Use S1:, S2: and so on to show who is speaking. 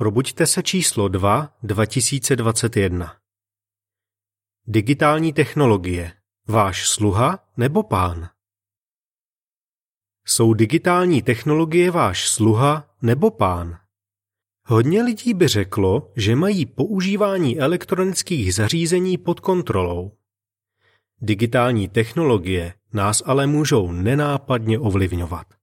S1: Probuďte se číslo 2 2021 Digitální technologie. Váš sluha nebo pán? Jsou digitální technologie váš sluha nebo pán? Hodně lidí by řeklo, že mají používání elektronických zařízení pod kontrolou. Digitální technologie nás ale můžou nenápadně ovlivňovat.